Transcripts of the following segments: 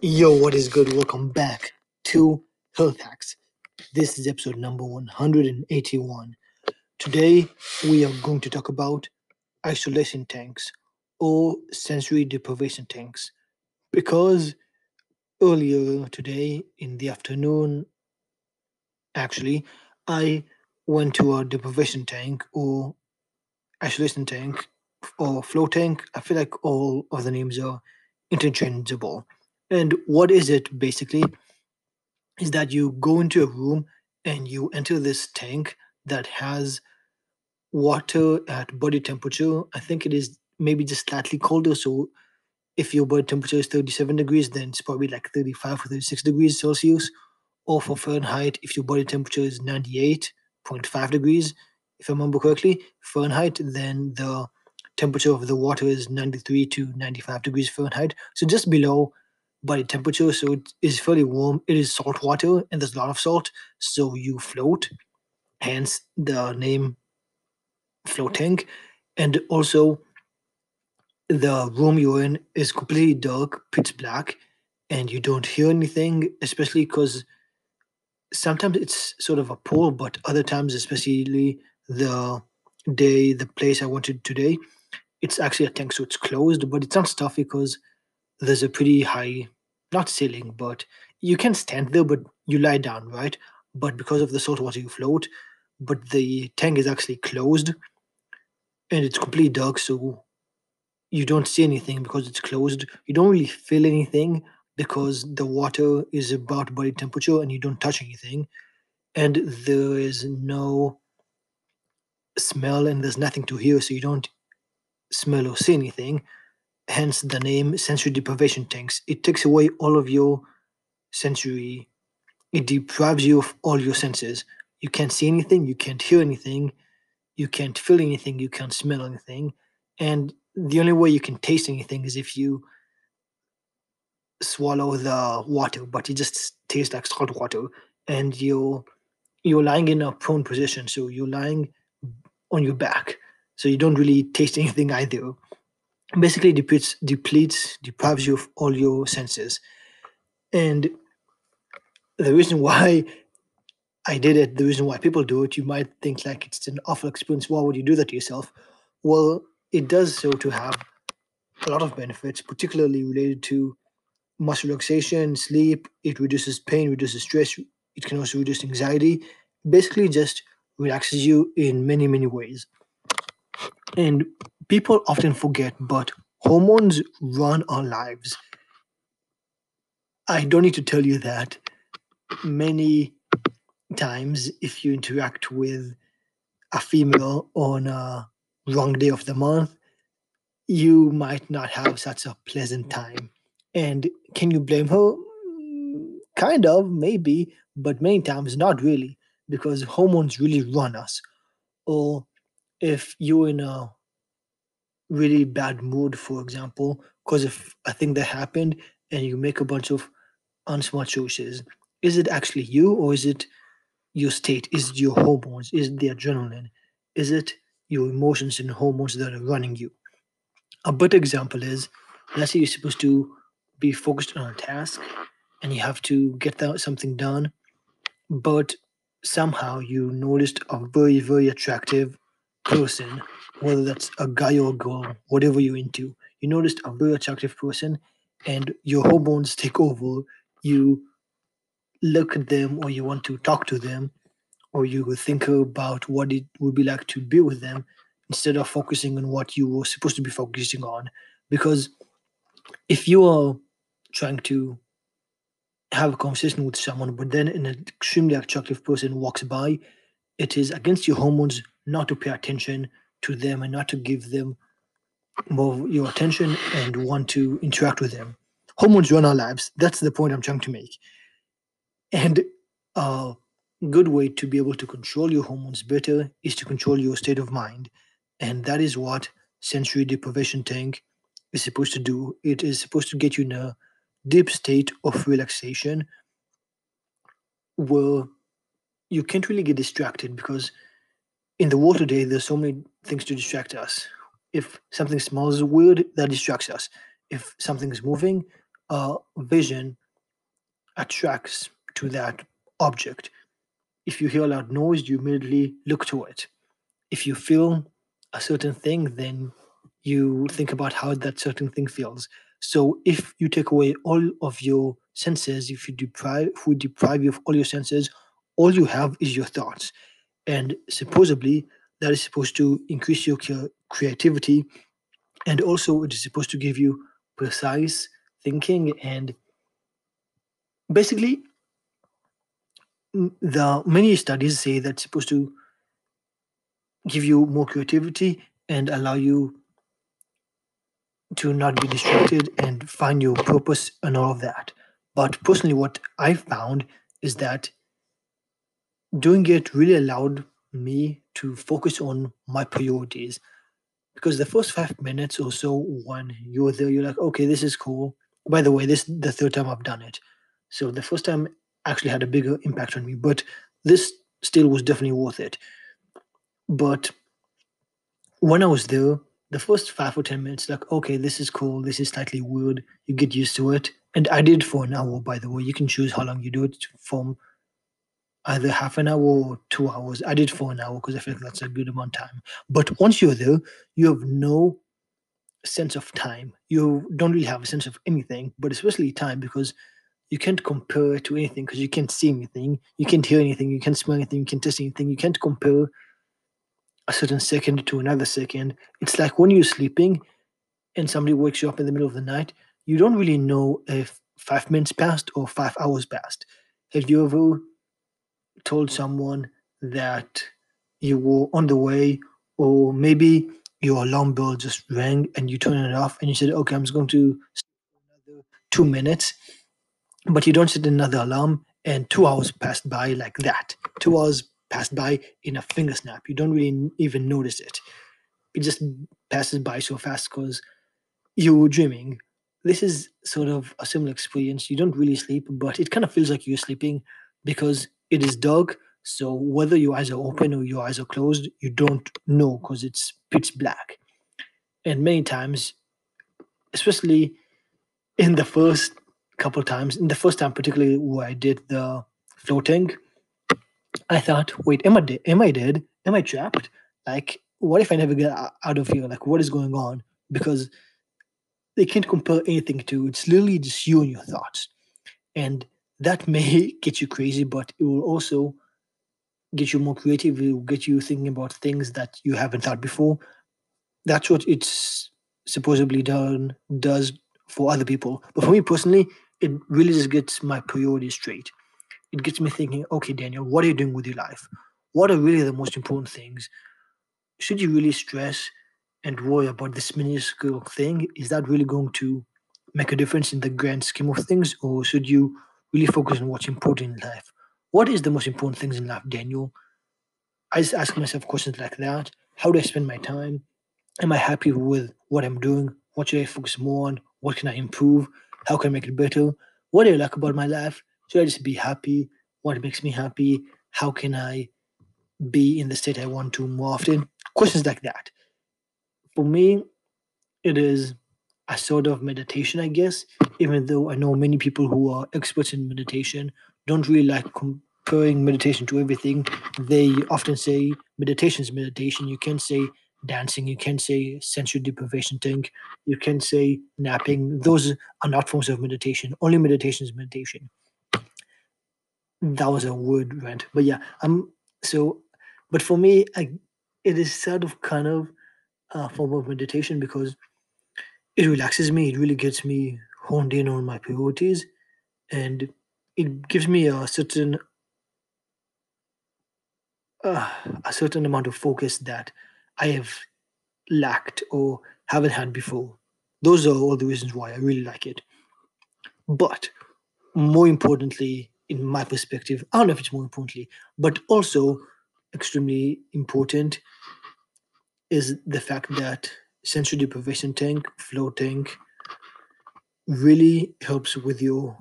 Yo, what is good? Welcome back to Health Hacks. This is episode number 181. Today, we are going to talk about isolation tanks or sensory deprivation tanks because earlier today in the afternoon, actually, I went to a deprivation tank or isolation tank or float tank. I feel like all of the names are interchangeable. And what is it basically? Is that you go into a room and you enter this tank that has water at body temperature. I think it is maybe just slightly colder. So if your body temperature is 37 degrees, then it's probably like 35 or 36 degrees Celsius. Or for Fahrenheit, if your body temperature is 98.5 degrees, if I remember correctly, Fahrenheit, then the temperature of the water is 93 to 95 degrees Fahrenheit. So just below body temperature. So it is fairly warm. It is salt water and there's a lot of salt. So you float, hence the name float tank. And also, the room you're in is completely dark, pitch black, and you don't hear anything, especially because sometimes it's sort of a pool, but other times, especially the day, the place I wanted today, it's actually a tank, so it's closed, but it's not stuffy because there's a pretty high, not ceiling, but you can stand there, but you lie down, right? But because of the salt water, you float. But the tank is actually closed and it's completely dark, so you don't see anything because it's closed. You don't really feel anything because the water is about body temperature and you don't touch anything. And there is no smell and there's nothing to hear, so you don't smell or see anything. Hence the name sensory deprivation tanks. It takes away all of your sensory, it deprives you of all your senses. You can't see anything, you can't hear anything, you can't feel anything, you can't smell anything. And the only way you can taste anything is if you swallow the water, but it just tastes like salt water. And you're you're lying in a prone position, so you're lying on your back. So you don't really taste anything either. Basically depletes depletes, deprives you of all your senses. And the reason why I did it, the reason why people do it, you might think like it's an awful experience. Why would you do that to yourself? Well, it does so to have a lot of benefits, particularly related to muscle relaxation, sleep. It reduces pain, reduces stress. It can also reduce anxiety. Basically, just relaxes you in many, many ways. And people often forget, but hormones run our lives. I don't need to tell you that many times if you interact with a female on a wrong day of the month, you might not have such a pleasant time. And can you blame her? Kind of, maybe, but many times not really, because hormones really run us. Or if you're in a really bad mood, for example, because of a thing that happened and you make a bunch of unsmart choices, is it actually you or is it your state? Is it your hormones? Is it the adrenaline? Is it your emotions and hormones that are running you? A better example is let's say you're supposed to be focused on a task and you have to get that, something done, but somehow you noticed a very, very attractive person, whether that's a guy or a girl, whatever you're into. You noticed a very attractive person and your hormones take over. You look at them or you want to talk to them or you think about what it would be like to be with them instead of focusing on what you were supposed to be focusing on. Because if you are trying to have a conversation with someone, but then an extremely attractive person walks by, it is against your hormones not to pay attention to them and not to give them more your attention and want to interact with them. Hormones run our lives. That's the point I'm trying to make. And a good way to be able to control your hormones better is to control your state of mind. And that is what sensory deprivation tank is supposed to do. It is supposed to get you in a deep state of relaxation where you can't really get distracted because in the world today there's so many things to distract us. If something smells weird, that distracts us. If something is moving, uh, vision attracts to that object. If you hear a loud noise, you immediately look to it. If you feel a certain thing, then you think about how that certain thing feels. So if you take away all of your senses, if you deprive, if we deprive you of all your senses, all you have is your thoughts, and supposedly that is supposed to increase your creativity, and also it is supposed to give you precise thinking and basically the many studies say that's supposed to give you more creativity and allow you to not be distracted and find your purpose and all of that. But personally, what I found is that doing it really allowed me to focus on my priorities. Because the first five minutes or so, when you're there, you're like, okay, this is cool. By the way, this is the third time I've done it. So the first time actually had a bigger impact on me, but this still was definitely worth it. But when I was there, the first five or ten minutes, like, okay, this is cool, this is slightly weird, you get used to it. And I did for an hour, by the way. You can choose how long you do it from either half an hour or two hours. I did for an hour because I feel like that's a good amount of time. But once you're there, you have no sense of time. You don't really have a sense of anything, but especially time because you can't compare it to anything because you can't see anything, you can't hear anything, you can't smell anything, you can't taste anything, you can't compare a certain second to another second. It's like when you're sleeping and somebody wakes you up in the middle of the night, you don't really know if five minutes passed or five hours passed. Have you ever told someone that you were on the way, or maybe your alarm bell just rang and you turn it off and you said, okay, I'm just going to another two minutes, but you don't set another alarm and two hours passed by like that. Two hours passed by in a finger snap. You don't really even notice it. It just passes by so fast because you were dreaming. This is sort of a similar experience. You don't really sleep, but it kind of feels like you're sleeping because it is dark. So whether your eyes are open or your eyes are closed, you don't know because it's pitch black. And many times, especially in the first couple times, in the first time particularly where I did the floating, I thought, wait, am I dead? Am I dead? Am I trapped? Like, what if I never get out of here? Like, what is going on? Because they can't compare anything to. It's literally just you and your thoughts, and that may get you crazy, but it will also get you more creative. It will get you thinking about things that you haven't thought before. That's what it's supposedly done does for other people. But for me personally, it really just gets my priorities straight. It gets me thinking, okay, Daniel, what are you doing with your life? What are really the most important things? Should you really stress and worry about this minuscule thing? Is that really going to make a difference in the grand scheme of things? Or should you really focus on what's important in life? What is the most important things in life, Daniel? I just ask myself questions like that. How do I spend my time? Am I happy with what I'm doing? What should I focus more on? What can I improve? How can I make it better? What do I like about my life? Should I just be happy? What makes me happy? How can I be in the state I want to more often? Questions like that. For me, it is a sort of meditation, I guess, even though I know many people who are experts in meditation don't really like comparing meditation to everything. They often say meditation is meditation. You can say dancing, you can say sensory deprivation thing, you can say napping. Those are not forms of meditation. Only meditation is meditation. That was a word rant. But yeah, um so but for me, I, it is sort of kind of a form of meditation because it relaxes me. It really gets me honed in on my priorities, and it gives me a certain uh, a certain amount of focus that I have lacked or haven't had before. Those are all the reasons why I really like it. But more importantly, in my perspective, I don't know if it's more importantly, but also extremely important is the fact that sensory deprivation tank, float tank, really helps with your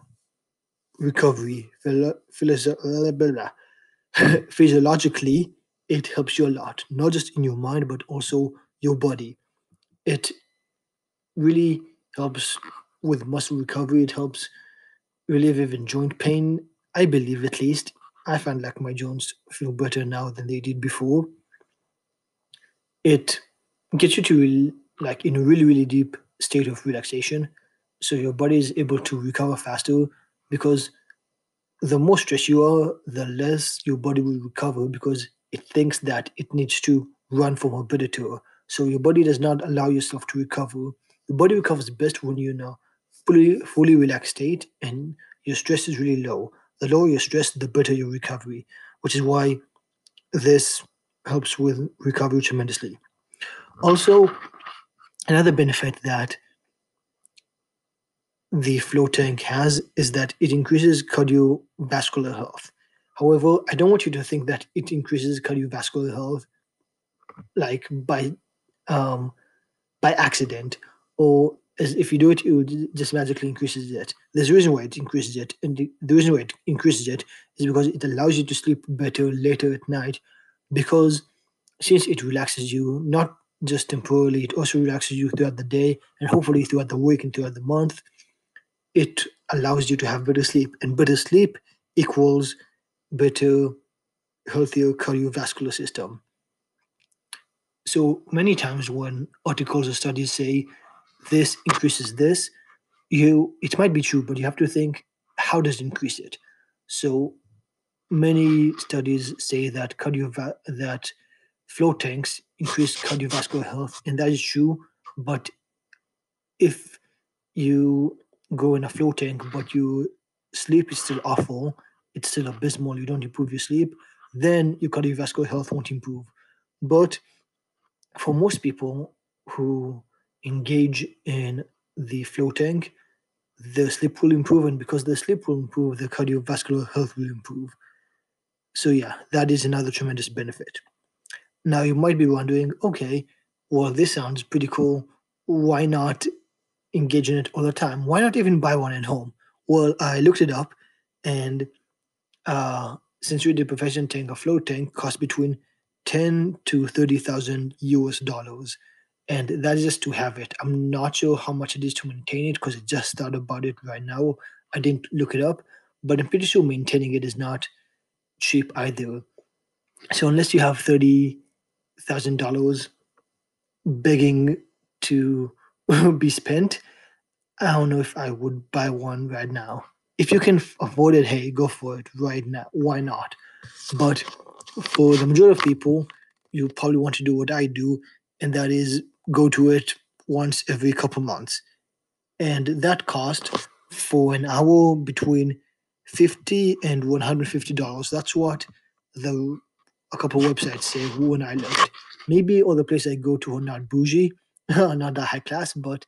recovery. Physiologically, it helps you a lot, not just in your mind, but also your body. It really helps with muscle recovery. It helps relieve even joint pain. I believe, at least. I find like my joints feel better now than they did before. It gets you to like in a really really deep state of relaxation, so your body is able to recover faster because the more stressed you are, the less your body will recover because it thinks that it needs to run from a predator. So your body does not allow yourself to recover. Your body recovers best when you're in a fully fully relaxed state and your stress is really low. The lower your stress, the better your recovery, which is why this helps with recovery tremendously. Also, another benefit that the float tank has is that it increases cardiovascular health. However, I don't want you to think that it increases cardiovascular health like by um, by accident or as if you do it, it just magically increases it. There's a reason why it increases it, and the, the reason why it increases it is because it allows you to sleep better later at night. Because since it relaxes you, not just temporarily, it also relaxes you throughout the day and hopefully throughout the week and throughout the month. It allows you to have better sleep, and better sleep equals better, healthier cardiovascular system. So many times when articles or studies say this increases this, you it might be true, but you have to think how does it increase it? So many studies say that cardio that float tanks increase cardiovascular health, and that is true. But if you go in a float tank, but your sleep is still awful, it's still abysmal, you don't improve your sleep, then your cardiovascular health won't improve. But for most people who engage in the float tank, the sleep will improve, and because the sleep will improve, the cardiovascular health will improve. So, yeah, that is another tremendous benefit. Now, you might be wondering, okay, well, this sounds pretty cool. Why not engage in it all the time? Why not even buy one at home? Well, I looked it up, and uh, sensory deprivation tank, a float tank costs between ten to thirty thousand US dollars and that is just to have it. I'm not sure how much it is to maintain it because I just thought about it right now. I didn't look it up, but I'm pretty sure maintaining it is not cheap either. So unless you have thirty thousand dollars begging to be spent, I don't know if I would buy one right now. If you can afford it, hey, go for it right now. Why not? But for the majority of people, you probably want to do what I do, and that is go to it once every couple months. And that cost for an hour between 50 and 150 dollars. That's what the a couple websites say who and I looked. Maybe all the places I go to are not bougie, not that high class, but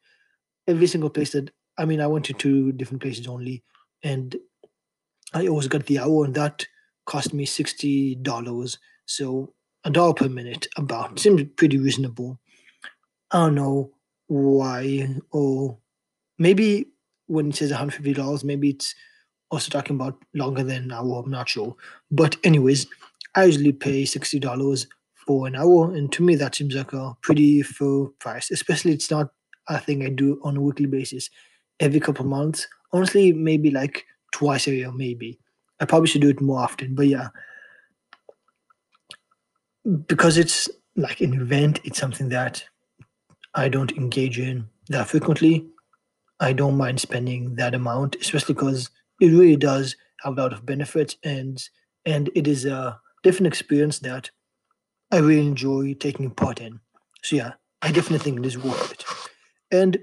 every single place that I mean I went to two different places only and I always got the hour and that cost me sixty dollars. So a dollar per minute about seems pretty reasonable. I don't know why, or maybe when it says $150, maybe it's also talking about longer than an hour. I'm not sure. But, anyways, I usually pay $60 for an hour, and to me, that seems like a pretty fair price, especially it's not a thing I do on a weekly basis. Every couple months, honestly, maybe like twice a year, maybe. I probably should do it more often, but yeah. Because it's like an event, it's something that I don't engage in that frequently. I don't mind spending that amount, especially because it really does have a lot of benefits and and it is a different experience that I really enjoy taking part in. So yeah, I definitely think it is worth it. And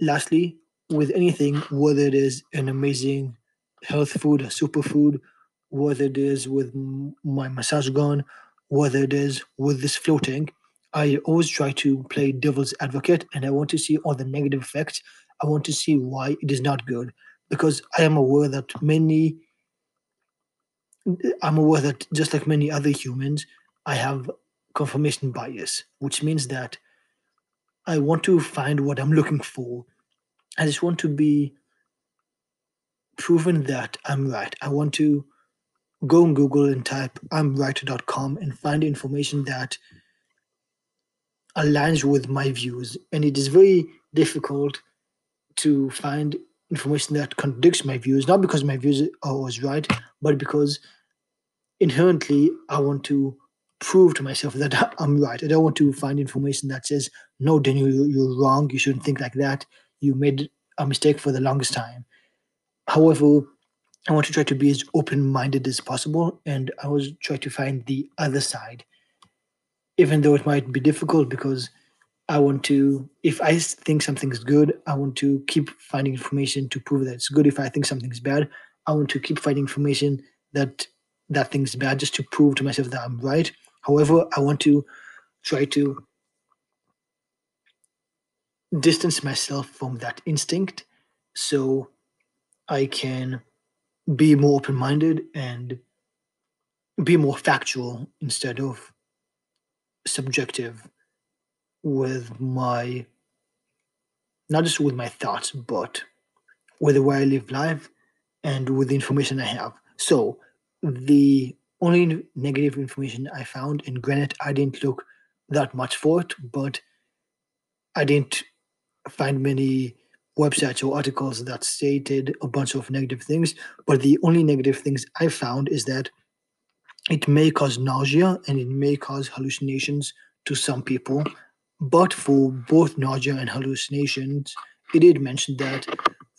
lastly, with anything, whether it is an amazing health food, a superfood, whether it is with my massage gun, whether it is with this floating, I always try to play devil's advocate and I want to see all the negative effects. I want to see why it is not good because I am aware that many, I'm aware that just like many other humans, I have confirmation bias, which means that I want to find what I'm looking for. I just want to be proven that I'm right. I want to go on Google and type I'm right.com and find information that aligns with my views and it is very difficult to find information that contradicts my views, not because my views are always right, but because inherently I want to prove to myself that I'm right. I don't want to find information that says, no, Daniel, you're, wrong. You shouldn't think like that. You made a mistake for the longest time. However, I want to try to be as open minded as possible, and I was try to find the other side, even though it might be difficult because I want to, if I think something's good, I want to keep finding information to prove that it's good. If I think something's bad, I want to keep finding information that that thing's bad just to prove to myself that I'm right. However, I want to try to distance myself from that instinct so I can be more open minded and be more factual instead of subjective with my not just with my thoughts but with the way I live life and with the information I have. So the only negative information I found, in granted, I didn't look that much for it, but I didn't find many websites or articles that stated a bunch of negative things. But the only negative things I found is that it may cause nausea and it may cause hallucinations to some people. But for both nausea and hallucinations, it did mention that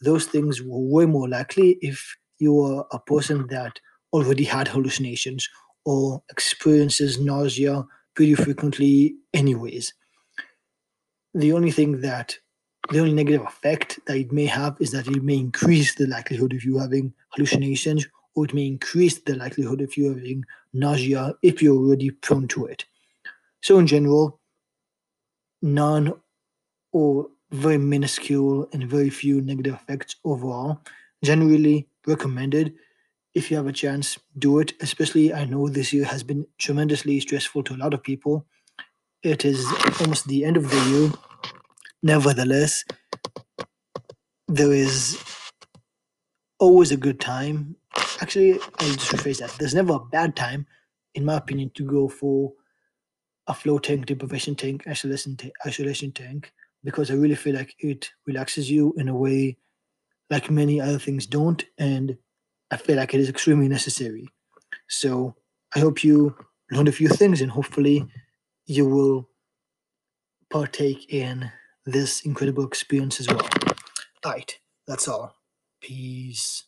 those things were way more likely if you are a person that already had hallucinations or experiences nausea pretty frequently, anyways. The only thing that the only negative effect that it may have is that it may increase the likelihood of you having hallucinations or it may increase the likelihood of you having nausea if you're already prone to it. So, in general, none or very minuscule and very few negative effects overall. Generally recommended if you have a chance, do it. Especially, I know this year has been tremendously stressful to a lot of people. It is almost the end of the year. Nevertheless, there is always a good time. Actually, I'll just rephrase that. There's never a bad time, in my opinion, to go for a float tank, deprivation tank, isolation, tank, isolation tank, because I really feel like it relaxes you in a way like many other things don't. And I feel like it is extremely necessary. So I hope you learned a few things and hopefully you will partake in this incredible experience as well. All right, that's all. Peace.